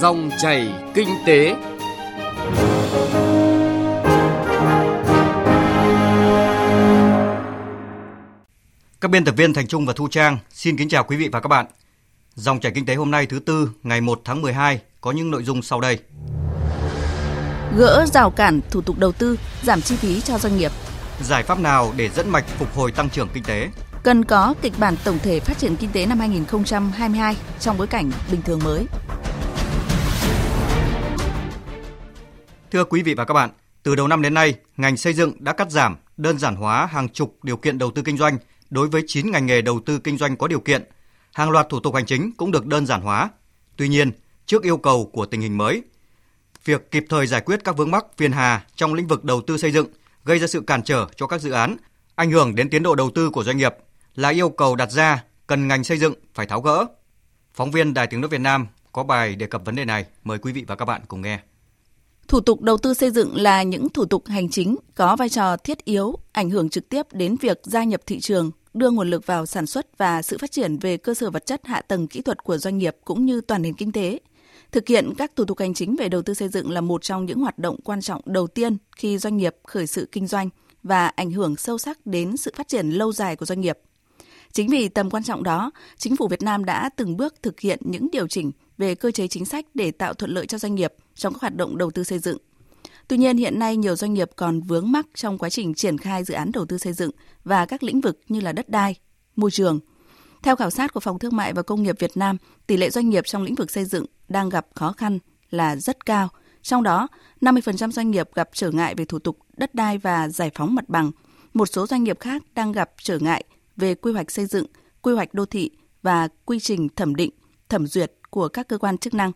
Dòng chảy kinh tế. Các biên tập viên Thành Trung và Thu Trang xin kính chào quý vị và các bạn. Dòng chảy kinh tế hôm nay thứ tư ngày 1 tháng 12 có những nội dung sau đây. Gỡ rào cản thủ tục đầu tư, giảm chi phí cho doanh nghiệp. Giải pháp nào để dẫn mạch phục hồi tăng trưởng kinh tế? Cần có kịch bản tổng thể phát triển kinh tế năm 2022 trong bối cảnh bình thường mới. Thưa quý vị và các bạn, từ đầu năm đến nay, ngành xây dựng đã cắt giảm, đơn giản hóa hàng chục điều kiện đầu tư kinh doanh đối với 9 ngành nghề đầu tư kinh doanh có điều kiện. Hàng loạt thủ tục hành chính cũng được đơn giản hóa. Tuy nhiên, trước yêu cầu của tình hình mới, việc kịp thời giải quyết các vướng mắc phiền hà trong lĩnh vực đầu tư xây dựng gây ra sự cản trở cho các dự án, ảnh hưởng đến tiến độ đầu tư của doanh nghiệp là yêu cầu đặt ra cần ngành xây dựng phải tháo gỡ. Phóng viên Đài Tiếng nói Việt Nam có bài đề cập vấn đề này, mời quý vị và các bạn cùng nghe. Thủ tục đầu tư xây dựng là những thủ tục hành chính có vai trò thiết yếu, ảnh hưởng trực tiếp đến việc gia nhập thị trường, đưa nguồn lực vào sản xuất và sự phát triển về cơ sở vật chất hạ tầng kỹ thuật của doanh nghiệp cũng như toàn nền kinh tế. Thực hiện các thủ tục hành chính về đầu tư xây dựng là một trong những hoạt động quan trọng đầu tiên khi doanh nghiệp khởi sự kinh doanh và ảnh hưởng sâu sắc đến sự phát triển lâu dài của doanh nghiệp. Chính vì tầm quan trọng đó, chính phủ Việt Nam đã từng bước thực hiện những điều chỉnh về cơ chế chính sách để tạo thuận lợi cho doanh nghiệp trong các hoạt động đầu tư xây dựng. Tuy nhiên, hiện nay nhiều doanh nghiệp còn vướng mắc trong quá trình triển khai dự án đầu tư xây dựng và các lĩnh vực như là đất đai, môi trường. Theo khảo sát của Phòng Thương mại và Công nghiệp Việt Nam, tỷ lệ doanh nghiệp trong lĩnh vực xây dựng đang gặp khó khăn là rất cao. Trong đó, 50% doanh nghiệp gặp trở ngại về thủ tục đất đai và giải phóng mặt bằng. Một số doanh nghiệp khác đang gặp trở ngại về quy hoạch xây dựng, quy hoạch đô thị và quy trình thẩm định, thẩm duyệt của các cơ quan chức năng.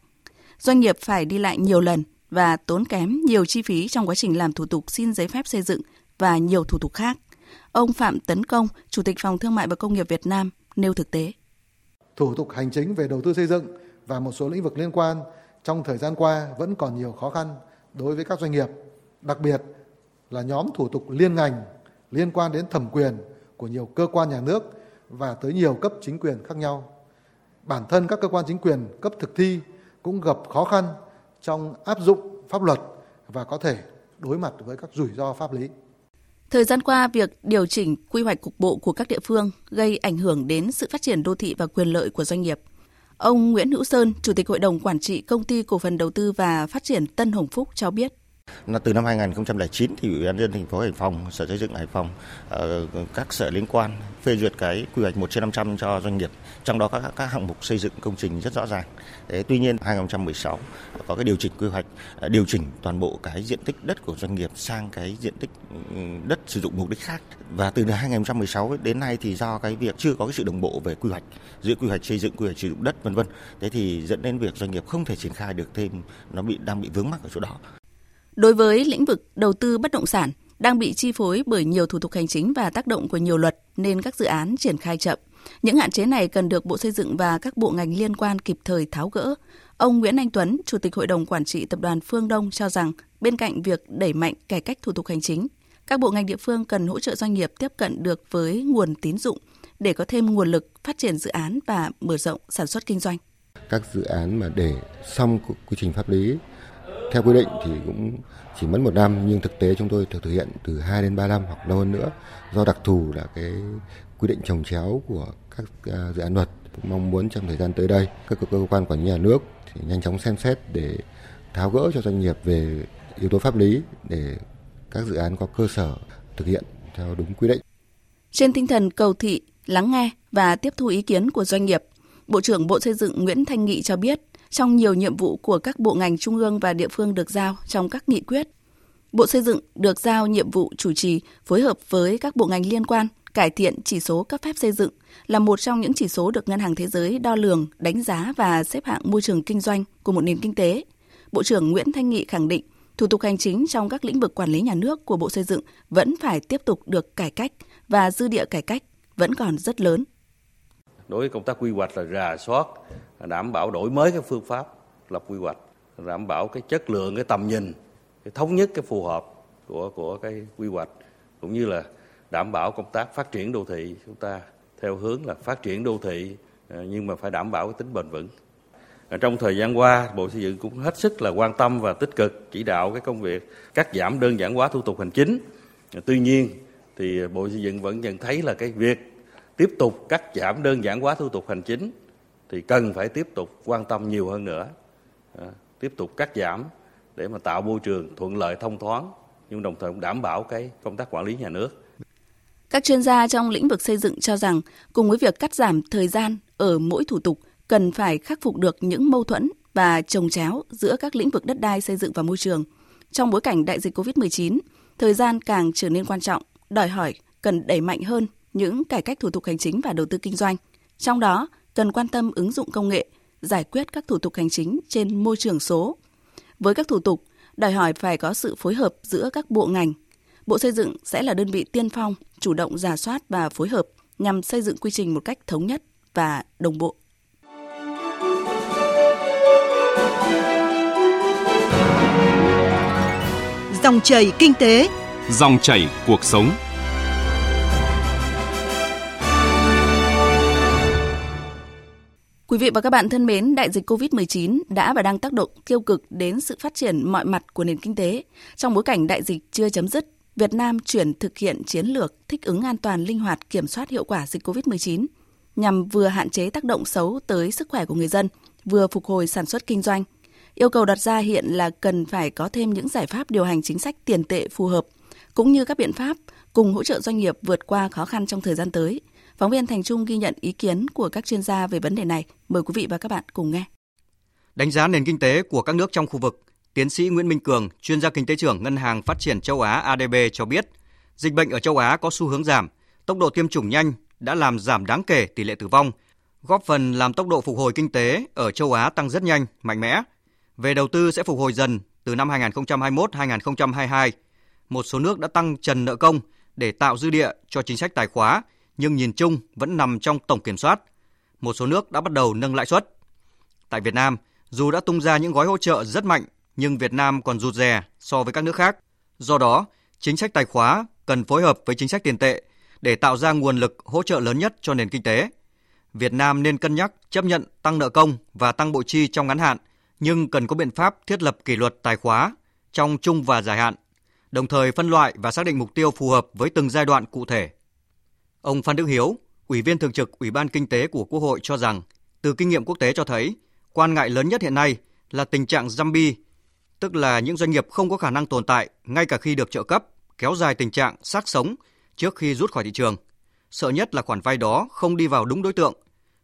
Doanh nghiệp phải đi lại nhiều lần và tốn kém nhiều chi phí trong quá trình làm thủ tục xin giấy phép xây dựng và nhiều thủ tục khác. Ông Phạm Tấn Công, Chủ tịch Phòng Thương mại và Công nghiệp Việt Nam nêu thực tế. Thủ tục hành chính về đầu tư xây dựng và một số lĩnh vực liên quan trong thời gian qua vẫn còn nhiều khó khăn đối với các doanh nghiệp, đặc biệt là nhóm thủ tục liên ngành liên quan đến thẩm quyền của nhiều cơ quan nhà nước và tới nhiều cấp chính quyền khác nhau. Bản thân các cơ quan chính quyền cấp thực thi cũng gặp khó khăn trong áp dụng pháp luật và có thể đối mặt với các rủi ro pháp lý. Thời gian qua, việc điều chỉnh quy hoạch cục bộ của các địa phương gây ảnh hưởng đến sự phát triển đô thị và quyền lợi của doanh nghiệp. Ông Nguyễn Hữu Sơn, Chủ tịch Hội đồng Quản trị Công ty Cổ phần Đầu tư và Phát triển Tân Hồng Phúc cho biết. Là từ năm 2009 thì Ủy ban nhân thành phố Hải Phòng, Sở Xây dựng Hải Phòng, ờ, các sở liên quan phê duyệt cái quy hoạch 1 trên 500 cho doanh nghiệp, trong đó các các hạng mục xây dựng công trình rất rõ ràng. Thế tuy nhiên 2016 có cái điều chỉnh quy hoạch, ờ, điều chỉnh toàn bộ cái diện tích đất của doanh nghiệp sang cái diện tích ừ, đất sử dụng mục đích khác. Và từ 2016 đến nay thì do cái việc chưa có cái sự đồng bộ về quy hoạch giữa quy hoạch xây dựng, quy hoạch sử dụng đất vân vân. Thế thì dẫn đến việc doanh nghiệp không thể triển khai được thêm, nó bị đang bị vướng mắc ở chỗ đó. Đối với lĩnh vực đầu tư bất động sản đang bị chi phối bởi nhiều thủ tục hành chính và tác động của nhiều luật nên các dự án triển khai chậm. Những hạn chế này cần được Bộ Xây dựng và các bộ ngành liên quan kịp thời tháo gỡ. Ông Nguyễn Anh Tuấn, Chủ tịch Hội đồng Quản trị Tập đoàn Phương Đông cho rằng bên cạnh việc đẩy mạnh cải cách thủ tục hành chính, các bộ ngành địa phương cần hỗ trợ doanh nghiệp tiếp cận được với nguồn tín dụng để có thêm nguồn lực phát triển dự án và mở rộng sản xuất kinh doanh. Các dự án mà để xong quy trình pháp lý theo quy định thì cũng chỉ mất một năm nhưng thực tế chúng tôi thực hiện từ 2 đến 3 năm hoặc lâu hơn nữa do đặc thù là cái quy định trồng chéo của các à, dự án luật mong muốn trong thời gian tới đây các cơ quan quản lý nhà nước thì nhanh chóng xem xét để tháo gỡ cho doanh nghiệp về yếu tố pháp lý để các dự án có cơ sở thực hiện theo đúng quy định. Trên tinh thần cầu thị, lắng nghe và tiếp thu ý kiến của doanh nghiệp, Bộ trưởng Bộ Xây dựng Nguyễn Thanh Nghị cho biết trong nhiều nhiệm vụ của các bộ ngành trung ương và địa phương được giao trong các nghị quyết. Bộ Xây dựng được giao nhiệm vụ chủ trì phối hợp với các bộ ngành liên quan cải thiện chỉ số cấp phép xây dựng là một trong những chỉ số được Ngân hàng Thế giới đo lường, đánh giá và xếp hạng môi trường kinh doanh của một nền kinh tế. Bộ trưởng Nguyễn Thanh Nghị khẳng định thủ tục hành chính trong các lĩnh vực quản lý nhà nước của Bộ Xây dựng vẫn phải tiếp tục được cải cách và dư địa cải cách vẫn còn rất lớn. Đối với công tác quy hoạch là rà soát, đảm bảo đổi mới các phương pháp lập quy hoạch, đảm bảo cái chất lượng, cái tầm nhìn, cái thống nhất, cái phù hợp của của cái quy hoạch cũng như là đảm bảo công tác phát triển đô thị chúng ta theo hướng là phát triển đô thị ờ, nhưng mà phải đảm bảo cái tính bền vững. Ờ, trong thời gian qua, Bộ Xây dựng cũng hết sức là quan tâm và tích cực chỉ đạo cái công việc cắt giảm đơn giản hóa thủ tục hành chính. Ờ, tuy nhiên thì Bộ Xây dựng vẫn nhận thấy là cái việc tiếp tục cắt giảm đơn giản hóa thủ tục hành chính thì cần phải tiếp tục quan tâm nhiều hơn nữa. À, tiếp tục cắt giảm để mà tạo môi trường thuận lợi thông thoáng nhưng đồng thời cũng đảm bảo cái công tác quản lý nhà nước. Các chuyên gia trong lĩnh vực xây dựng cho rằng cùng với việc cắt giảm thời gian ở mỗi thủ tục cần phải khắc phục được những mâu thuẫn và trồng chéo giữa các lĩnh vực đất đai xây dựng và môi trường. Trong bối cảnh đại dịch COVID-19, thời gian càng trở nên quan trọng, đòi hỏi cần đẩy mạnh hơn những cải cách thủ tục hành chính và đầu tư kinh doanh. Trong đó, cần quan tâm ứng dụng công nghệ, giải quyết các thủ tục hành chính trên môi trường số. Với các thủ tục, đòi hỏi phải có sự phối hợp giữa các bộ ngành. Bộ Xây dựng sẽ là đơn vị tiên phong, chủ động giả soát và phối hợp nhằm xây dựng quy trình một cách thống nhất và đồng bộ. Dòng chảy kinh tế, dòng chảy cuộc sống. Quý vị và các bạn thân mến, đại dịch COVID-19 đã và đang tác động tiêu cực đến sự phát triển mọi mặt của nền kinh tế. Trong bối cảnh đại dịch chưa chấm dứt, Việt Nam chuyển thực hiện chiến lược thích ứng an toàn linh hoạt kiểm soát hiệu quả dịch COVID-19 nhằm vừa hạn chế tác động xấu tới sức khỏe của người dân, vừa phục hồi sản xuất kinh doanh. Yêu cầu đặt ra hiện là cần phải có thêm những giải pháp điều hành chính sách tiền tệ phù hợp, cũng như các biện pháp cùng hỗ trợ doanh nghiệp vượt qua khó khăn trong thời gian tới. Phóng viên Thành Trung ghi nhận ý kiến của các chuyên gia về vấn đề này. Mời quý vị và các bạn cùng nghe. Đánh giá nền kinh tế của các nước trong khu vực, tiến sĩ Nguyễn Minh Cường, chuyên gia kinh tế trưởng Ngân hàng Phát triển châu Á ADB cho biết, dịch bệnh ở châu Á có xu hướng giảm, tốc độ tiêm chủng nhanh đã làm giảm đáng kể tỷ lệ tử vong, góp phần làm tốc độ phục hồi kinh tế ở châu Á tăng rất nhanh, mạnh mẽ. Về đầu tư sẽ phục hồi dần từ năm 2021-2022. Một số nước đã tăng trần nợ công để tạo dư địa cho chính sách tài khóa, nhưng nhìn chung vẫn nằm trong tổng kiểm soát. Một số nước đã bắt đầu nâng lãi suất. Tại Việt Nam, dù đã tung ra những gói hỗ trợ rất mạnh, nhưng Việt Nam còn rụt rè so với các nước khác. Do đó, chính sách tài khóa cần phối hợp với chính sách tiền tệ để tạo ra nguồn lực hỗ trợ lớn nhất cho nền kinh tế. Việt Nam nên cân nhắc chấp nhận tăng nợ công và tăng bộ chi trong ngắn hạn, nhưng cần có biện pháp thiết lập kỷ luật tài khóa trong trung và dài hạn, đồng thời phân loại và xác định mục tiêu phù hợp với từng giai đoạn cụ thể. Ông Phan Đức Hiếu, Ủy viên Thường trực Ủy ban Kinh tế của Quốc hội cho rằng, từ kinh nghiệm quốc tế cho thấy, quan ngại lớn nhất hiện nay là tình trạng zombie, tức là những doanh nghiệp không có khả năng tồn tại ngay cả khi được trợ cấp, kéo dài tình trạng xác sống trước khi rút khỏi thị trường. Sợ nhất là khoản vay đó không đi vào đúng đối tượng.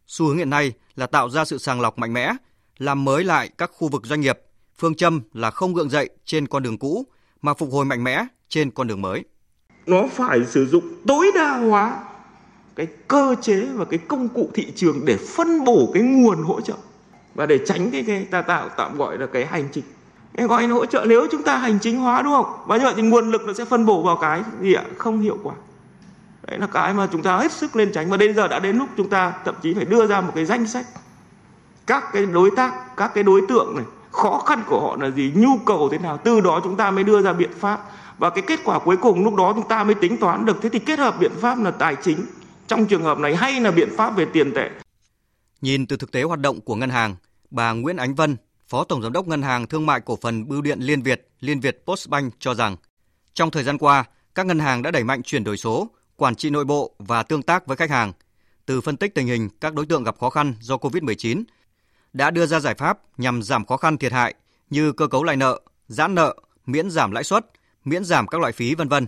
Xu hướng hiện nay là tạo ra sự sàng lọc mạnh mẽ, làm mới lại các khu vực doanh nghiệp. Phương châm là không gượng dậy trên con đường cũ mà phục hồi mạnh mẽ trên con đường mới. Nó phải sử dụng tối đa hóa cái cơ chế và cái công cụ thị trường để phân bổ cái nguồn hỗ trợ và để tránh cái, cái ta tạo tạm gọi là cái hành trình. Cái gọi là hỗ trợ nếu chúng ta hành chính hóa đúng không? Và như vậy thì nguồn lực nó sẽ phân bổ vào cái gì ạ? Không hiệu quả. Đấy là cái mà chúng ta hết sức lên tránh và đến giờ đã đến lúc chúng ta thậm chí phải đưa ra một cái danh sách. Các cái đối tác các cái đối tượng này khó khăn của họ là gì nhu cầu thế nào từ đó chúng ta mới đưa ra biện pháp và cái kết quả cuối cùng lúc đó chúng ta mới tính toán được thế thì kết hợp biện pháp là tài chính trong trường hợp này hay là biện pháp về tiền tệ. Nhìn từ thực tế hoạt động của ngân hàng, bà Nguyễn Ánh Vân, Phó Tổng Giám đốc Ngân hàng Thương mại Cổ phần Bưu điện Liên Việt, Liên Việt Postbank cho rằng, trong thời gian qua, các ngân hàng đã đẩy mạnh chuyển đổi số, quản trị nội bộ và tương tác với khách hàng. Từ phân tích tình hình các đối tượng gặp khó khăn do COVID-19, đã đưa ra giải pháp nhằm giảm khó khăn thiệt hại như cơ cấu lại nợ, giãn nợ, miễn giảm lãi suất, miễn giảm các loại phí vân vân.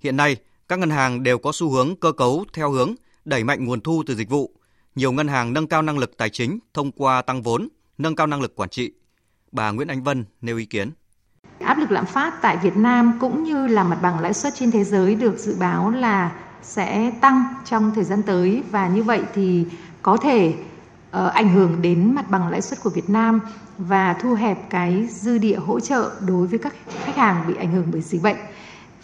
Hiện nay, các ngân hàng đều có xu hướng cơ cấu theo hướng đẩy mạnh nguồn thu từ dịch vụ. Nhiều ngân hàng nâng cao năng lực tài chính thông qua tăng vốn, nâng cao năng lực quản trị. Bà Nguyễn Ánh Vân nêu ý kiến. Áp lực lạm phát tại Việt Nam cũng như là mặt bằng lãi suất trên thế giới được dự báo là sẽ tăng trong thời gian tới và như vậy thì có thể Ờ, ảnh hưởng đến mặt bằng lãi suất của Việt Nam và thu hẹp cái dư địa hỗ trợ đối với các khách hàng bị ảnh hưởng bởi dịch bệnh.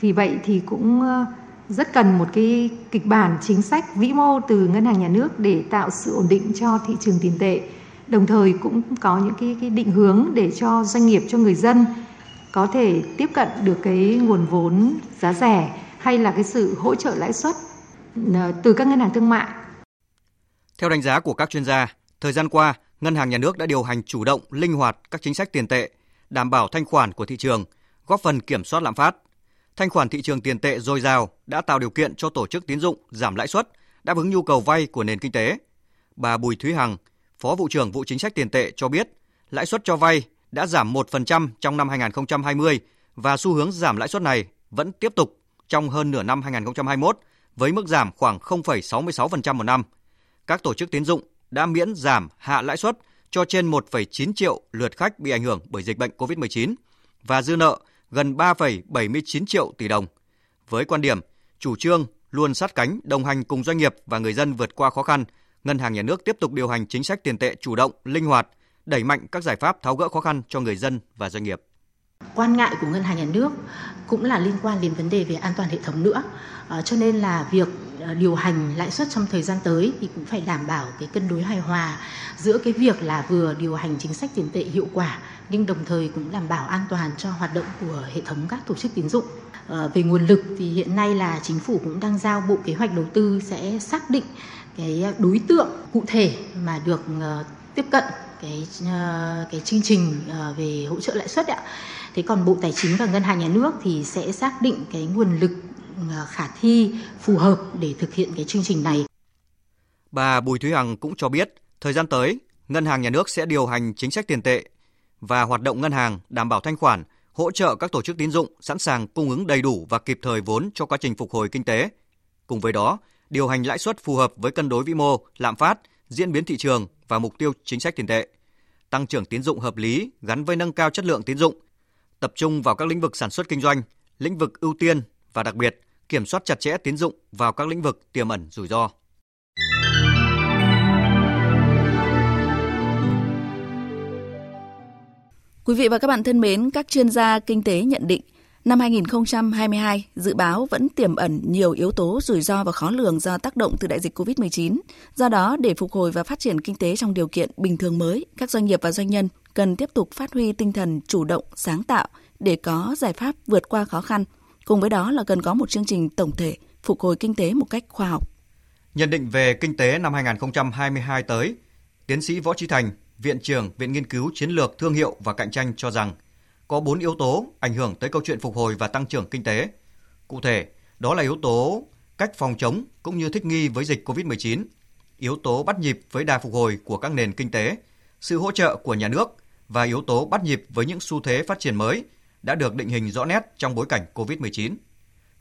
Vì vậy thì cũng ờ, rất cần một cái kịch bản chính sách vĩ mô từ ngân hàng nhà nước để tạo sự ổn định cho thị trường tiền tệ đồng thời cũng có những cái, cái định hướng để cho doanh nghiệp cho người dân có thể tiếp cận được cái nguồn vốn giá rẻ hay là cái sự hỗ trợ lãi suất ờ, từ các ngân hàng thương mại. Theo đánh giá của các chuyên gia, thời gian qua, Ngân hàng Nhà nước đã điều hành chủ động, linh hoạt các chính sách tiền tệ, đảm bảo thanh khoản của thị trường, góp phần kiểm soát lạm phát. Thanh khoản thị trường tiền tệ dồi dào đã tạo điều kiện cho tổ chức tín dụng giảm lãi suất, đáp ứng nhu cầu vay của nền kinh tế. Bà Bùi Thúy Hằng, Phó vụ trưởng vụ chính sách tiền tệ cho biết, lãi suất cho vay đã giảm 1% trong năm 2020 và xu hướng giảm lãi suất này vẫn tiếp tục trong hơn nửa năm 2021 với mức giảm khoảng 0,66% một năm. Các tổ chức tín dụng đã miễn giảm hạ lãi suất cho trên 1,9 triệu lượt khách bị ảnh hưởng bởi dịch bệnh COVID-19 và dư nợ gần 3,79 triệu tỷ đồng. Với quan điểm chủ trương luôn sát cánh đồng hành cùng doanh nghiệp và người dân vượt qua khó khăn, Ngân hàng Nhà nước tiếp tục điều hành chính sách tiền tệ chủ động, linh hoạt, đẩy mạnh các giải pháp tháo gỡ khó khăn cho người dân và doanh nghiệp. Quan ngại của ngân hàng nhà nước cũng là liên quan đến vấn đề về an toàn hệ thống nữa. À, cho nên là việc ờ, điều hành lãi suất trong thời gian tới thì cũng phải đảm bảo cái cân đối hài hòa giữa cái việc là vừa điều hành chính sách tiền tệ hiệu quả nhưng đồng thời cũng đảm bảo an toàn cho hoạt động của hệ thống các tổ chức tín dụng. À, về nguồn lực thì hiện nay là chính phủ cũng đang giao bộ kế hoạch đầu tư sẽ xác định cái đối tượng cụ thể mà được uh, tiếp cận cái uh, cái chương trình uh, về hỗ trợ lãi suất ạ. Thế còn Bộ Tài chính và Ngân hàng Nhà nước thì sẽ xác định cái nguồn lực ờ, khả thi phù hợp để thực hiện cái chương trình này. Bà Bùi Thúy Hằng cũng cho biết, thời gian tới, Ngân hàng Nhà nước sẽ điều hành chính sách tiền tệ và hoạt động ngân hàng đảm bảo thanh khoản, hỗ trợ các tổ chức tín dụng sẵn sàng cung ứng đầy đủ và kịp thời vốn cho quá trình phục hồi kinh tế. Cùng với đó, điều hành lãi suất phù hợp với cân đối vĩ mô, lạm phát, diễn biến thị trường và mục tiêu chính sách tiền tệ. Tăng trưởng tín dụng hợp lý gắn với nâng cao chất lượng tín dụng, tập trung vào các lĩnh vực sản xuất kinh doanh, lĩnh vực ưu tiên và đặc biệt kiểm soát chặt chẽ tín dụng vào các lĩnh vực tiềm ẩn rủi ro. Quý vị và các bạn thân mến, các chuyên gia kinh tế nhận định Năm 2022, dự báo vẫn tiềm ẩn nhiều yếu tố rủi ro và khó lường do tác động từ đại dịch COVID-19. Do đó, để phục hồi và phát triển kinh tế trong điều kiện bình thường mới, các doanh nghiệp và doanh nhân cần tiếp tục phát huy tinh thần chủ động, sáng tạo để có giải pháp vượt qua khó khăn. Cùng với đó là cần có một chương trình tổng thể phục hồi kinh tế một cách khoa học. Nhận định về kinh tế năm 2022 tới, tiến sĩ Võ Trí Thành, Viện trưởng Viện Nghiên cứu Chiến lược Thương hiệu và Cạnh tranh cho rằng – có 4 yếu tố ảnh hưởng tới câu chuyện phục hồi và tăng trưởng kinh tế. Cụ thể, đó là yếu tố cách phòng chống cũng như thích nghi với dịch COVID-19, yếu tố bắt nhịp với đà phục hồi của các nền kinh tế, sự hỗ trợ của nhà nước và yếu tố bắt nhịp với những xu thế phát triển mới đã được định hình rõ nét trong bối cảnh COVID-19.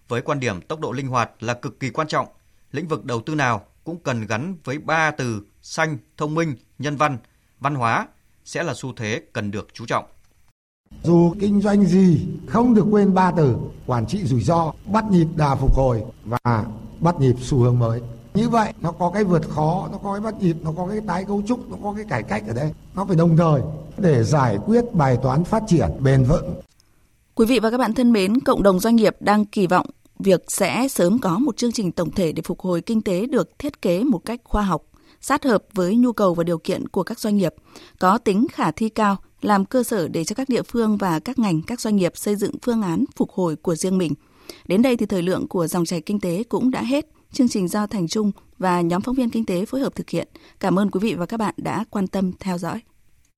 Với quan điểm tốc độ linh hoạt là cực kỳ quan trọng, lĩnh vực đầu tư nào cũng cần gắn với ba từ xanh, thông minh, nhân văn, văn hóa sẽ là xu thế cần được chú trọng. Dù kinh doanh gì không được quên ba từ quản trị rủi ro, bắt nhịp đà phục hồi và bắt nhịp xu hướng mới. Như vậy nó có cái vượt khó, nó có cái bắt nhịp, nó có cái tái cấu trúc, nó có cái cải cách ở đây. Nó phải đồng thời để giải quyết bài toán phát triển bền vững. Quý vị và các bạn thân mến, cộng đồng doanh nghiệp đang kỳ vọng việc sẽ sớm có một chương trình tổng thể để phục hồi kinh tế được thiết kế một cách khoa học, sát hợp với nhu cầu và điều kiện của các doanh nghiệp, có tính khả thi cao làm cơ sở để cho các địa phương và các ngành, các doanh nghiệp xây dựng phương án phục hồi của riêng mình. Đến đây thì thời lượng của dòng chảy kinh tế cũng đã hết. Chương trình do Thành Trung và nhóm phóng viên kinh tế phối hợp thực hiện. Cảm ơn quý vị và các bạn đã quan tâm theo dõi.